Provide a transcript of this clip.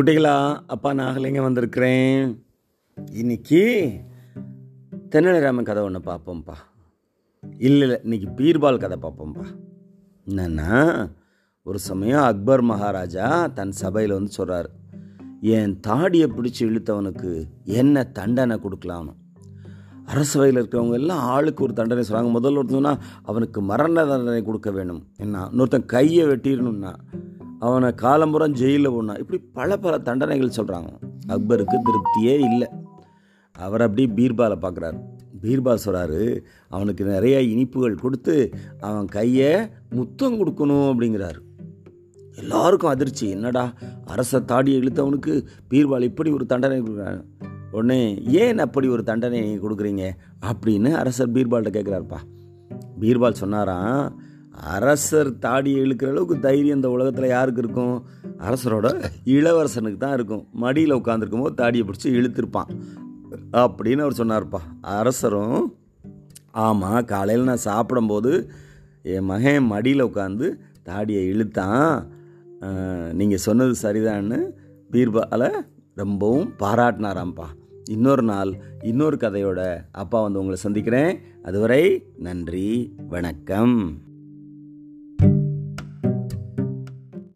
குட்டிகளா அப்பா நாகலிங்க வந்திருக்கிறேன்? இன்னைக்கு தென்னலிராமன் கதை ஒன்று பார்ப்போம்ப்பா. இல்லை இல்லை இன்னைக்கு பீர்பால் கதை பார்ப்போம்ப்பா. என்னன்னா ஒரு சமயம் அக்பர் மகாராஜா தன் சபையில் வந்து சொல்கிறார் என் தாடியை பிடிச்சி இழுத்தவனுக்கு என்ன தண்டனை கொடுக்கலாம்னு? அரசவையில் இருக்கிறவங்க எல்லாம் ஆளுக்கு ஒரு தண்டனை சொல்கிறாங்க முதல்ல ஒருத்தனா அவனுக்கு மரண தண்டனை கொடுக்க வேணும். என்ன இன்னொருத்தன் கையை வெட்டிடணும்னா அவனை காலம்புறம் ஜெயிலில் போனான் இப்படி பல பல தண்டனைகள் சொல்கிறாங்க அக்பருக்கு திருப்தியே இல்லை. அவர் அப்படி பீர்பாலை பார்க்குறாரு. பீர்பால் சொல்கிறாரு அவனுக்கு நிறைய இனிப்புகள் கொடுத்து அவன் கையை முத்தம் கொடுக்கணும் அப்படிங்கிறாரு. எல்லாருக்கும் அதிர்ச்சி. என்னடா அரச தாடியை இழுத்தவனுக்கு பீர்பால் இப்படி ஒரு தண்டனை கொடுக்குறாங்க உடனே ஏன் அப்படி ஒரு தண்டனை நீங்கள் கொடுக்குறீங்க? அப்படின்னு அரசர் பீர்பால்கிட்ட கேட்குறாருப்பா பீர்பால் சொன்னாராம் அரசர் தாடியை இழுக்கிற அளவுக்கு தைரியம் இந்த உலகத்தில் யாருக்கு இருக்கும்? அரசரோட இளவரசனுக்கு தான் இருக்கும். மடியில் உட்காந்துருக்கும் போது தாடியை பிடிச்சி இழுத்துருப்பான். அப்படின்னு அவர் சொன்னார்ப்பா. அரசரும் ஆமாம் காலையில் நான் சாப்பிடும்போது என் மகன் மடியில் உட்காந்து தாடியை இழுத்தான். நீங்கள் சொன்னது சரிதான்னு பீர்பால ரொம்பவும் பாராட்டினாராம்ப்பா. இன்னொரு நாள் இன்னொரு கதையோட அப்பா வந்து உங்களை சந்திக்கிறேன். அதுவரை நன்றி வணக்கம்.